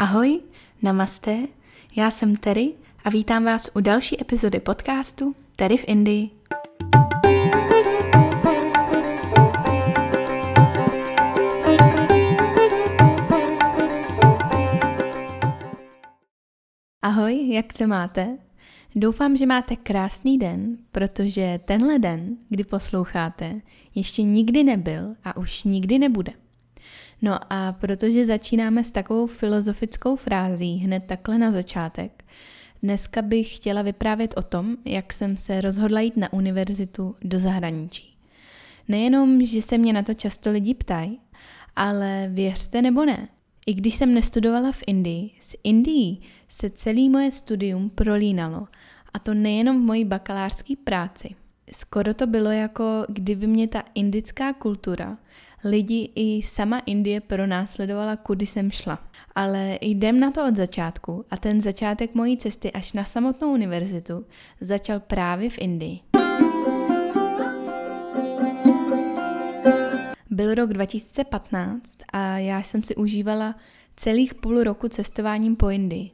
Ahoj, namaste, já jsem Terry a vítám vás u další epizody podcastu Terry v Indii. Ahoj, jak se máte? Doufám, že máte krásný den, protože tenhle den, kdy posloucháte, ještě nikdy nebyl a už nikdy nebude. No a protože začínáme s takovou filozofickou frází hned takhle na začátek, dneska bych chtěla vyprávět o tom, jak jsem se rozhodla jít na univerzitu do zahraničí. Nejenom, že se mě na to často lidi ptají, ale věřte nebo ne, i když jsem nestudovala v Indii, s Indií se celý moje studium prolínalo a to nejenom v mojí bakalářské práci. Skoro to bylo jako kdyby mě ta indická kultura lidi i sama Indie pronásledovala, kudy jsem šla. Ale jdem na to od začátku a ten začátek mojí cesty až na samotnou univerzitu začal právě v Indii. Byl rok 2015 a já jsem si užívala celých půl roku cestováním po Indii.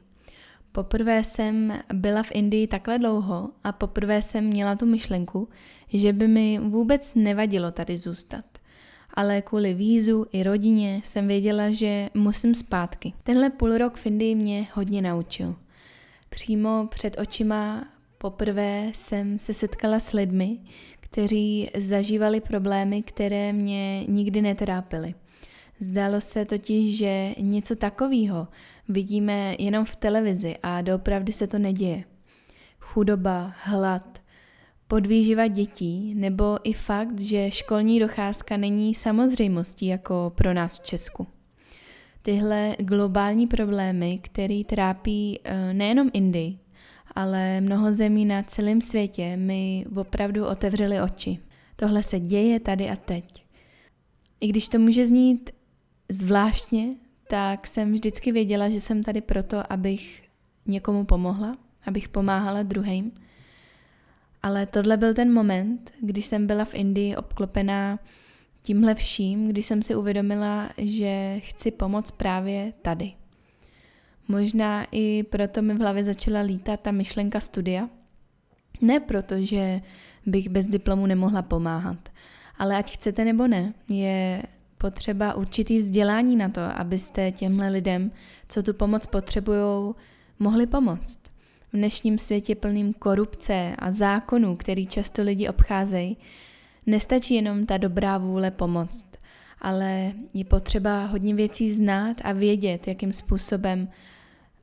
Poprvé jsem byla v Indii takhle dlouho a poprvé jsem měla tu myšlenku, že by mi vůbec nevadilo tady zůstat ale kvůli vízu i rodině jsem věděla, že musím zpátky. Tenhle půl rok v Indii mě hodně naučil. Přímo před očima poprvé jsem se setkala s lidmi, kteří zažívali problémy, které mě nikdy netrápily. Zdálo se totiž, že něco takového vidíme jenom v televizi a doopravdy se to neděje. Chudoba, hlad, podvýživa dětí nebo i fakt, že školní docházka není samozřejmostí jako pro nás v Česku. Tyhle globální problémy, které trápí eh, nejenom Indii, ale mnoho zemí na celém světě, mi opravdu otevřely oči. Tohle se děje tady a teď. I když to může znít zvláštně, tak jsem vždycky věděla, že jsem tady proto, abych někomu pomohla, abych pomáhala druhým – ale tohle byl ten moment, kdy jsem byla v Indii obklopená tímhle vším, kdy jsem si uvědomila, že chci pomoct právě tady. Možná i proto mi v hlavě začala lítat ta myšlenka studia. Ne proto, že bych bez diplomu nemohla pomáhat, ale ať chcete nebo ne, je potřeba určitý vzdělání na to, abyste těmhle lidem, co tu pomoc potřebují, mohli pomoct. V dnešním světě plným korupce a zákonů, který často lidi obcházejí, nestačí jenom ta dobrá vůle pomoct, ale je potřeba hodně věcí znát a vědět, jakým způsobem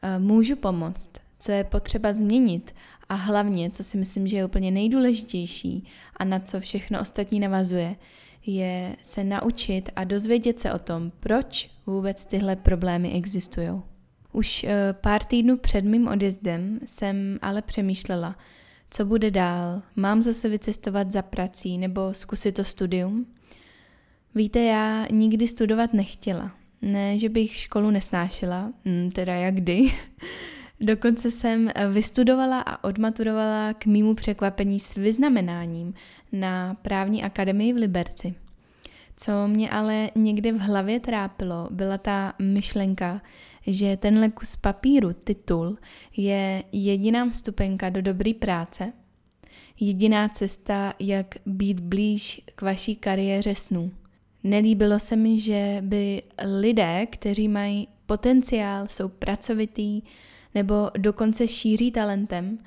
eh, můžu pomoct, co je potřeba změnit a hlavně, co si myslím, že je úplně nejdůležitější a na co všechno ostatní navazuje, je se naučit a dozvědět se o tom, proč vůbec tyhle problémy existují. Už eh, pár týdnů před mým odjezdem jsem ale přemýšlela, co bude dál. Mám zase vycestovat za prací nebo zkusit to studium? Víte, já nikdy studovat nechtěla. Ne, že bych školu nesnášela, hm, teda jak kdy. Dokonce jsem vystudovala a odmaturovala k mýmu překvapení s vyznamenáním na právní akademii v Liberci. Co mě ale někdy v hlavě trápilo, byla ta myšlenka, že tenhle kus papíru, titul, je jediná vstupenka do dobré práce, jediná cesta, jak být blíž k vaší kariéře snů. Nelíbilo se mi, že by lidé, kteří mají potenciál, jsou pracovitý nebo dokonce šíří talentem,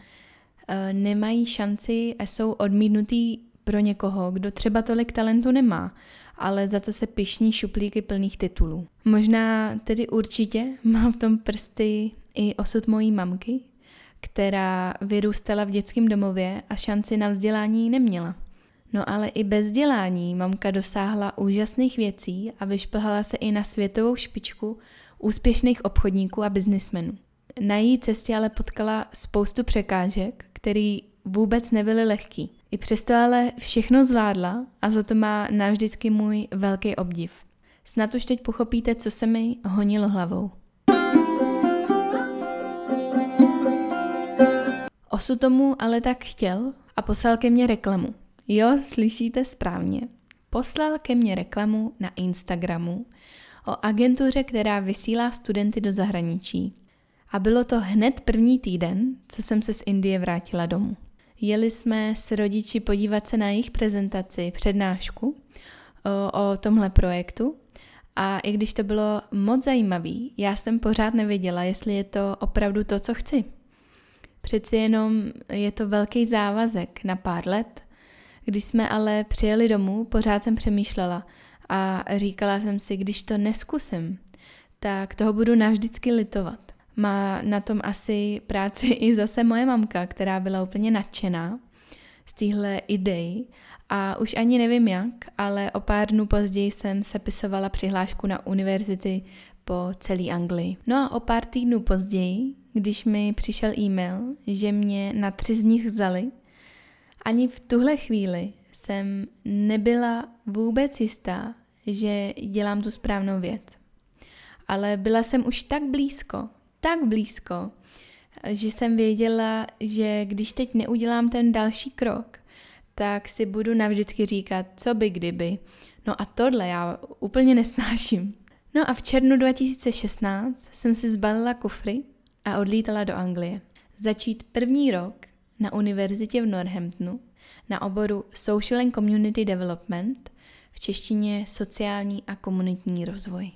eh, nemají šanci a jsou odmítnutý pro někoho, kdo třeba tolik talentu nemá ale za to se pišní šuplíky plných titulů. Možná tedy určitě mám v tom prsty i osud mojí mamky, která vyrůstala v dětském domově a šanci na vzdělání neměla. No ale i bez vzdělání mamka dosáhla úžasných věcí a vyšplhala se i na světovou špičku úspěšných obchodníků a biznismenů. Na její cestě ale potkala spoustu překážek, které vůbec nebyly lehký. I přesto ale všechno zvládla a za to má navždycky můj velký obdiv. Snad už teď pochopíte, co se mi honilo hlavou. Osu tomu ale tak chtěl a poslal ke mně reklamu. Jo, slyšíte správně. Poslal ke mně reklamu na Instagramu o agentuře, která vysílá studenty do zahraničí. A bylo to hned první týden, co jsem se z Indie vrátila domů. Jeli jsme s rodiči podívat se na jejich prezentaci, přednášku o, o tomhle projektu a i když to bylo moc zajímavé, já jsem pořád nevěděla, jestli je to opravdu to, co chci. Přeci jenom je to velký závazek na pár let. Když jsme ale přijeli domů, pořád jsem přemýšlela a říkala jsem si, když to neskusím, tak toho budu navždycky litovat. Má na tom asi práci i zase moje mamka, která byla úplně nadšená z téhle idei a už ani nevím jak, ale o pár dnů později jsem sepisovala přihlášku na univerzity po celé Anglii. No a o pár týdnů později, když mi přišel e-mail, že mě na tři z nich vzali, ani v tuhle chvíli jsem nebyla vůbec jistá, že dělám tu správnou věc. Ale byla jsem už tak blízko, tak blízko, že jsem věděla, že když teď neudělám ten další krok, tak si budu navždycky říkat, co by kdyby. No a tohle já úplně nesnáším. No a v červnu 2016 jsem si zbalila kufry a odlítala do Anglie. Začít první rok na univerzitě v Northamptonu na oboru Social and Community Development, v češtině sociální a komunitní rozvoj.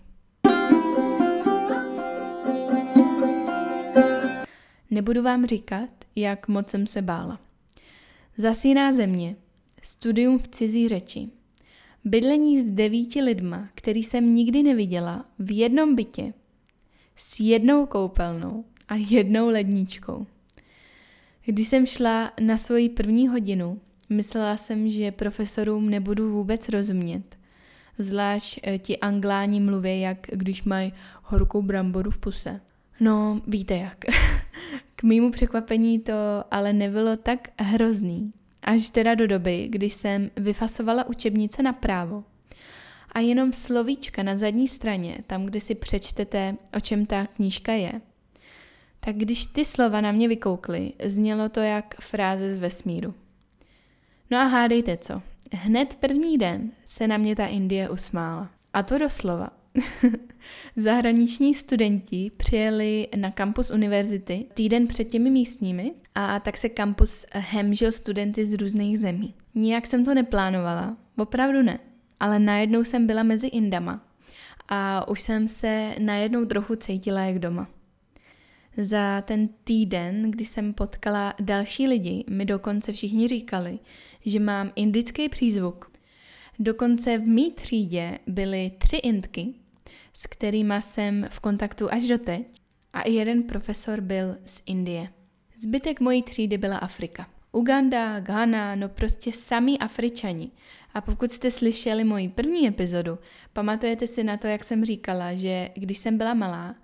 Nebudu vám říkat, jak moc jsem se bála. Zasíná země, studium v cizí řeči, bydlení s devíti lidma, který jsem nikdy neviděla, v jednom bytě, s jednou koupelnou a jednou ledničkou. Když jsem šla na svoji první hodinu, myslela jsem, že profesorům nebudu vůbec rozumět. Zvlášť eh, ti angláni mluví, jak když mají horkou bramboru v puse. No, víte jak. K mýmu překvapení to ale nebylo tak hrozný. Až teda do doby, kdy jsem vyfasovala učebnice na právo. A jenom slovíčka na zadní straně, tam, kde si přečtete, o čem ta knížka je, tak když ty slova na mě vykoukly, znělo to jak fráze z vesmíru. No a hádejte co. Hned první den se na mě ta Indie usmála. A to doslova. Zahraniční studenti přijeli na kampus univerzity týden před těmi místními a tak se kampus hemžil studenty z různých zemí. Nijak jsem to neplánovala, opravdu ne, ale najednou jsem byla mezi Indama a už jsem se najednou trochu cítila jak doma. Za ten týden, kdy jsem potkala další lidi, mi dokonce všichni říkali, že mám indický přízvuk. Dokonce v mý třídě byly tři Indky, s kterými jsem v kontaktu až doteď, a i jeden profesor byl z Indie. Zbytek mojí třídy byla Afrika. Uganda, Ghana, no prostě sami Afričani. A pokud jste slyšeli moji první epizodu, pamatujete si na to, jak jsem říkala, že když jsem byla malá,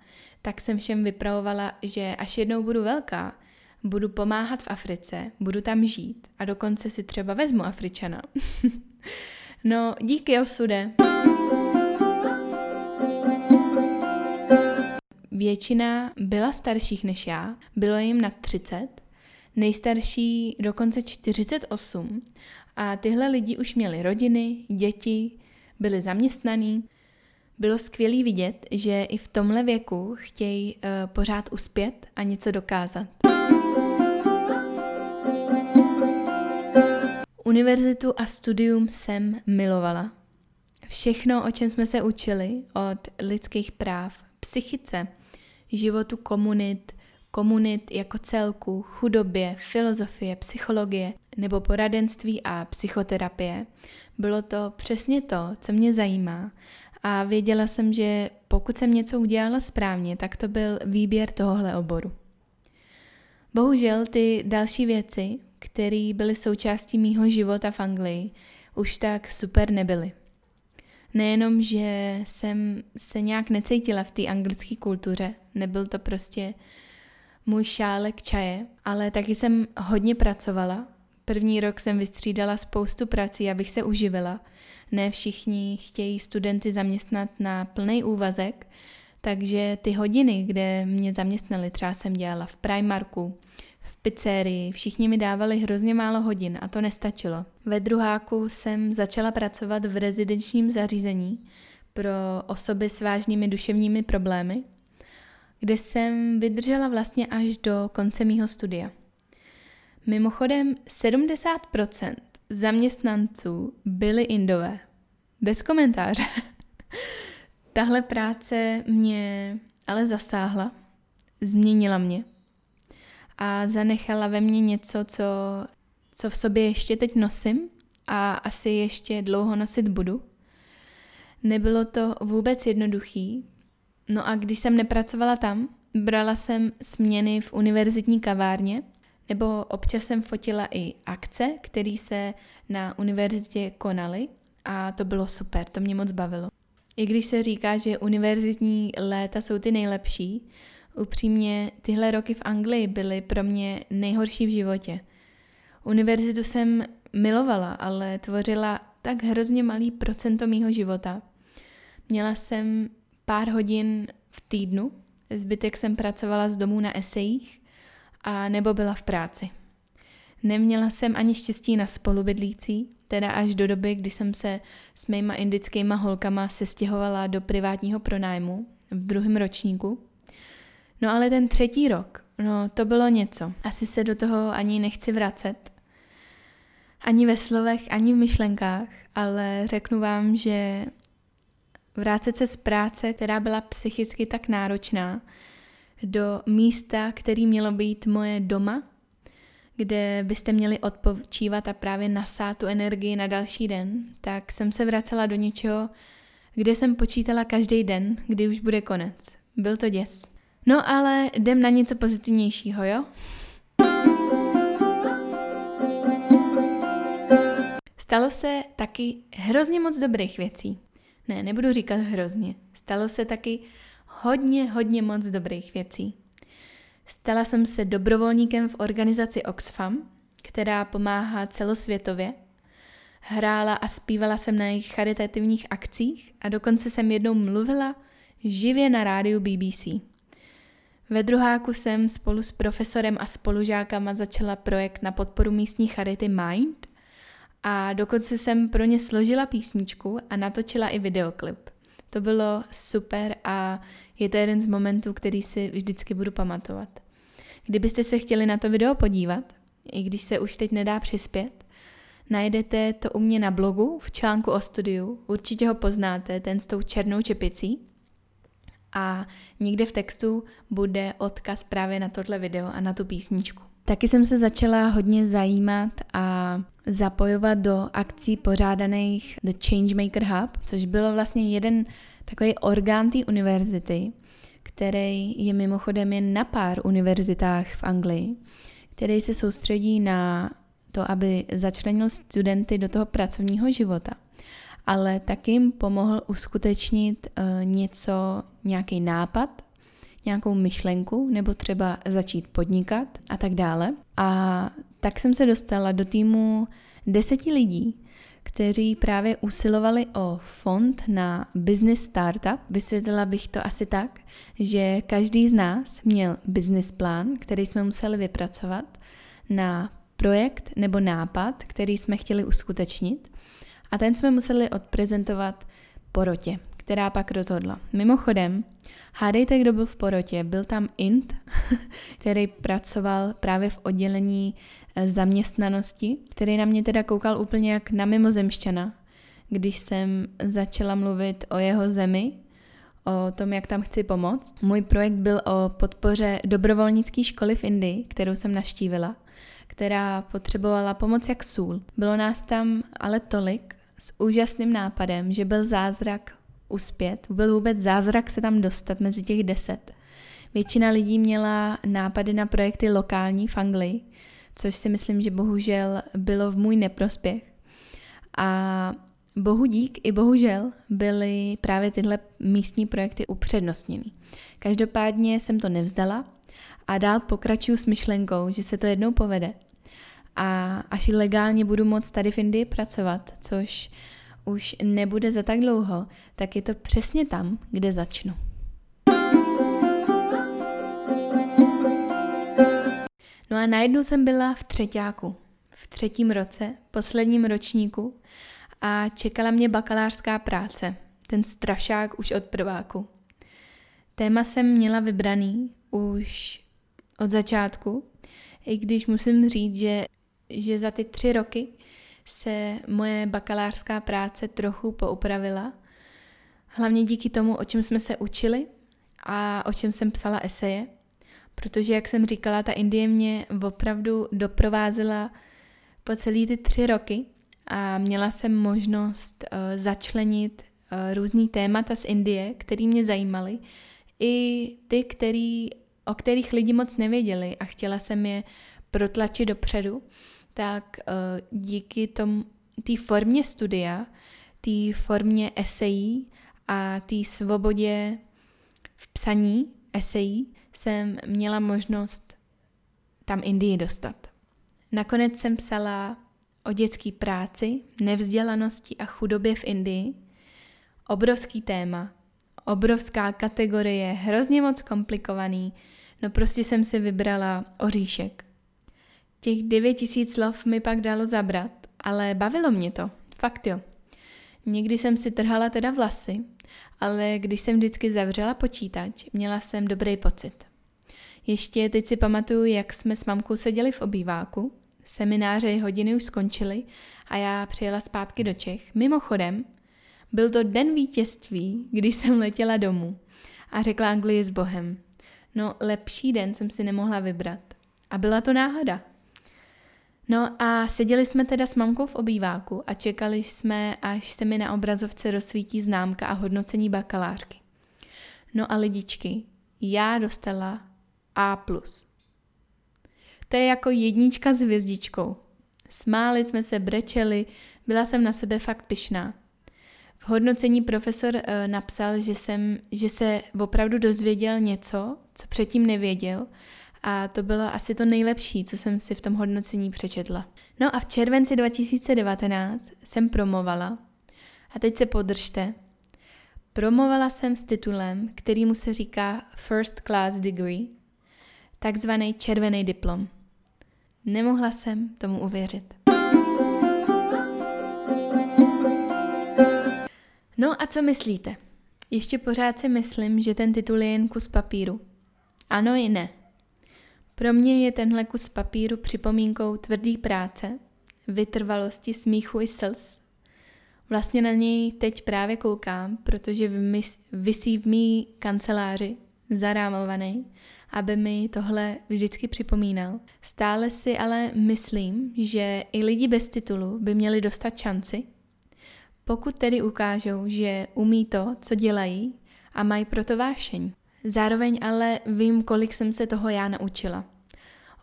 tak jsem všem vypravovala, že až jednou budu velká, budu pomáhat v Africe, budu tam žít a dokonce si třeba vezmu Afričana. no, díky osude. Většina byla starších než já, bylo jim nad 30, nejstarší dokonce 48 a tyhle lidi už měli rodiny, děti, byli zaměstnaní. Bylo skvělé vidět, že i v tomhle věku chtějí uh, pořád uspět a něco dokázat. Univerzitu a studium jsem milovala. Všechno, o čem jsme se učili, od lidských práv, psychice, životu komunit, komunit jako celku, chudobě, filozofie, psychologie nebo poradenství a psychoterapie, bylo to přesně to, co mě zajímá a věděla jsem, že pokud jsem něco udělala správně, tak to byl výběr tohohle oboru. Bohužel ty další věci, které byly součástí mýho života v Anglii, už tak super nebyly. Nejenom, že jsem se nějak necítila v té anglické kultuře, nebyl to prostě můj šálek čaje, ale taky jsem hodně pracovala. První rok jsem vystřídala spoustu prací, abych se uživila. Ne všichni chtějí studenty zaměstnat na plný úvazek, takže ty hodiny, kde mě zaměstnali, třeba jsem dělala v Primarku, v pizzerii, všichni mi dávali hrozně málo hodin a to nestačilo. Ve druháku jsem začala pracovat v rezidenčním zařízení, pro osoby s vážnými duševními problémy, kde jsem vydržela vlastně až do konce mýho studia. Mimochodem 70% zaměstnanců byli indové. Bez komentáře. Tahle práce mě ale zasáhla, změnila mě a zanechala ve mně něco, co, co v sobě ještě teď nosím a asi ještě dlouho nosit budu. Nebylo to vůbec jednoduchý. No a když jsem nepracovala tam, brala jsem směny v univerzitní kavárně, nebo občas jsem fotila i akce, které se na univerzitě konaly a to bylo super, to mě moc bavilo. I když se říká, že univerzitní léta jsou ty nejlepší, upřímně tyhle roky v Anglii byly pro mě nejhorší v životě. Univerzitu jsem milovala, ale tvořila tak hrozně malý procento mýho života. Měla jsem pár hodin v týdnu, zbytek jsem pracovala z domů na esejích a nebo byla v práci. Neměla jsem ani štěstí na spolubydlící, teda až do doby, kdy jsem se s mýma indickýma holkama sestěhovala do privátního pronájmu v druhém ročníku. No ale ten třetí rok, no to bylo něco. Asi se do toho ani nechci vracet. Ani ve slovech, ani v myšlenkách, ale řeknu vám, že vrátit se z práce, která byla psychicky tak náročná, do místa, který mělo být moje doma, kde byste měli odpočívat a právě nasát tu energii na další den, tak jsem se vracela do něčeho, kde jsem počítala každý den, kdy už bude konec. Byl to děs. No ale jdem na něco pozitivnějšího, jo? Stalo se taky hrozně moc dobrých věcí. Ne, nebudu říkat hrozně. Stalo se taky hodně, hodně moc dobrých věcí. Stala jsem se dobrovolníkem v organizaci Oxfam, která pomáhá celosvětově. Hrála a zpívala jsem na jejich charitativních akcích a dokonce jsem jednou mluvila živě na rádiu BBC. Ve druháku jsem spolu s profesorem a spolužákama začala projekt na podporu místní charity Mind a dokonce jsem pro ně složila písničku a natočila i videoklip. To bylo super a je to jeden z momentů, který si vždycky budu pamatovat. Kdybyste se chtěli na to video podívat, i když se už teď nedá přispět, najdete to u mě na blogu v článku o studiu. Určitě ho poznáte, ten s tou černou čepicí. A někde v textu bude odkaz právě na tohle video a na tu písničku. Taky jsem se začala hodně zajímat a zapojovat do akcí pořádaných The Changemaker Hub, což bylo vlastně jeden takový orgán té univerzity, který je mimochodem jen na pár univerzitách v Anglii, který se soustředí na to, aby začlenil studenty do toho pracovního života, ale taky jim pomohl uskutečnit uh, něco, nějaký nápad, nějakou myšlenku nebo třeba začít podnikat a tak dále. A tak jsem se dostala do týmu deseti lidí, kteří právě usilovali o fond na business startup. Vysvětlila bych to asi tak, že každý z nás měl business plán, který jsme museli vypracovat na projekt nebo nápad, který jsme chtěli uskutečnit a ten jsme museli odprezentovat porotě, která pak rozhodla. Mimochodem, hádejte, kdo byl v porotě. Byl tam Int, který pracoval právě v oddělení eh, zaměstnanosti, který na mě teda koukal úplně jak na mimozemšťana, když jsem začala mluvit o jeho zemi, o tom, jak tam chci pomoct. Můj projekt byl o podpoře dobrovolnické školy v Indii, kterou jsem naštívila, která potřebovala pomoc jak sůl. Bylo nás tam ale tolik s úžasným nápadem, že byl zázrak uspět. Byl vůbec zázrak se tam dostat mezi těch deset. Většina lidí měla nápady na projekty lokální v Anglii, což si myslím, že bohužel bylo v můj neprospěch. A bohu dík i bohužel byly právě tyhle místní projekty upřednostněny. Každopádně jsem to nevzdala a dál pokračuju s myšlenkou, že se to jednou povede. A až legálně budu moct tady v Indii pracovat, což už nebude za tak dlouho, tak je to přesně tam, kde začnu. No a najednou jsem byla v třetíku, v třetím roce, posledním ročníku a čekala mě bakalářská práce, ten strašák už od prváku. Téma jsem měla vybraný už od začátku, i když musím říct, že, že za ty tři roky se moje bakalářská práce trochu poupravila. Hlavně díky tomu, o čem jsme se učili a o čem jsem psala eseje. Protože, jak jsem říkala, ta Indie mě opravdu doprovázela po celý ty tři roky a měla jsem možnost uh, začlenit uh, různý témata z Indie, které mě zajímaly, i ty, který, o kterých lidi moc nevěděli a chtěla jsem je protlačit dopředu, tak uh, díky tom, té formě studia, té formě esejí a té svobodě v psaní esejí jsem měla možnost tam Indii dostat. Nakonec jsem psala o dětské práci, nevzdělanosti a chudobě v Indii. Obrovský téma, obrovská kategorie, hrozně moc komplikovaný, no prostě jsem si vybrala oříšek. Těch 9000 slov mi pak dalo zabrat, ale bavilo mě to, fakt jo. Někdy jsem si trhala teda vlasy, ale když jsem vždycky zavřela počítač, měla jsem dobrý pocit. Ještě teď si pamatuju, jak jsme s mamkou seděli v obýváku, semináře hodiny už skončily a já přijela zpátky do Čech. Mimochodem, byl to den vítězství, když jsem letěla domů a řekla Anglii s Bohem. No, lepší den jsem si nemohla vybrat. A byla to náhoda. No a seděli jsme teda s mamkou v obýváku a čekali jsme, až se mi na obrazovce rozsvítí známka a hodnocení bakalářky. No a lidičky, já dostala A+. To je jako jednička s hvězdičkou. Smáli jsme se, brečeli, byla jsem na sebe fakt pyšná. V hodnocení profesor uh, napsal, že, jsem, že se opravdu dozvěděl něco, co předtím nevěděl a to bylo asi to nejlepší, co jsem si v tom hodnocení přečetla. No a v červenci 2019 jsem promovala a teď se podržte. Promovala jsem s titulem, kterýmu se říká First Class Degree, takzvaný červený diplom. Nemohla jsem tomu uvěřit. No a co myslíte? Ještě pořád si myslím, že ten titul je jen kus papíru. Ano i ne. Pro mě je tenhle kus papíru připomínkou tvrdý práce, vytrvalosti, smíchu i slz. Vlastně na něj teď právě koukám, protože vysí v mý kanceláři, zarámovaný, aby mi tohle vždycky připomínal. Stále si ale myslím, že i lidi bez titulu by měli dostat šanci, pokud tedy ukážou, že umí to, co dělají a mají proto vášeň. Zároveň ale vím, kolik jsem se toho já naučila.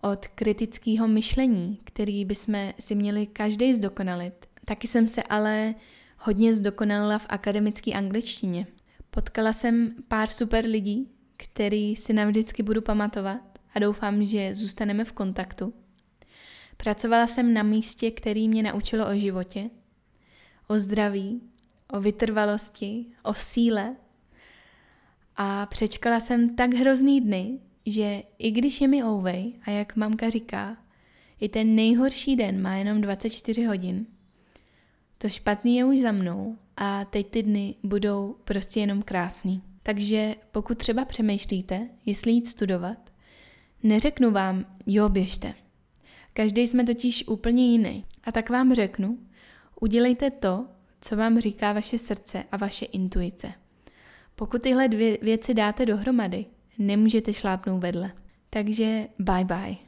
Od kritického myšlení, který bychom si měli každý zdokonalit. Taky jsem se ale hodně zdokonalila v akademické angličtině. Potkala jsem pár super lidí, který si navždycky budu pamatovat a doufám, že zůstaneme v kontaktu. Pracovala jsem na místě, který mě naučilo o životě, o zdraví, o vytrvalosti, o síle a přečkala jsem tak hrozný dny, že i když je mi ouvej a jak mamka říká, i ten nejhorší den má jenom 24 hodin, to špatný je už za mnou a teď ty dny budou prostě jenom krásný. Takže pokud třeba přemýšlíte, jestli jít studovat, neřeknu vám, jo, běžte. Každý jsme totiž úplně jiný. A tak vám řeknu, udělejte to, co vám říká vaše srdce a vaše intuice. Pokud tyhle dvě věci dáte dohromady, nemůžete šlápnout vedle. Takže bye bye.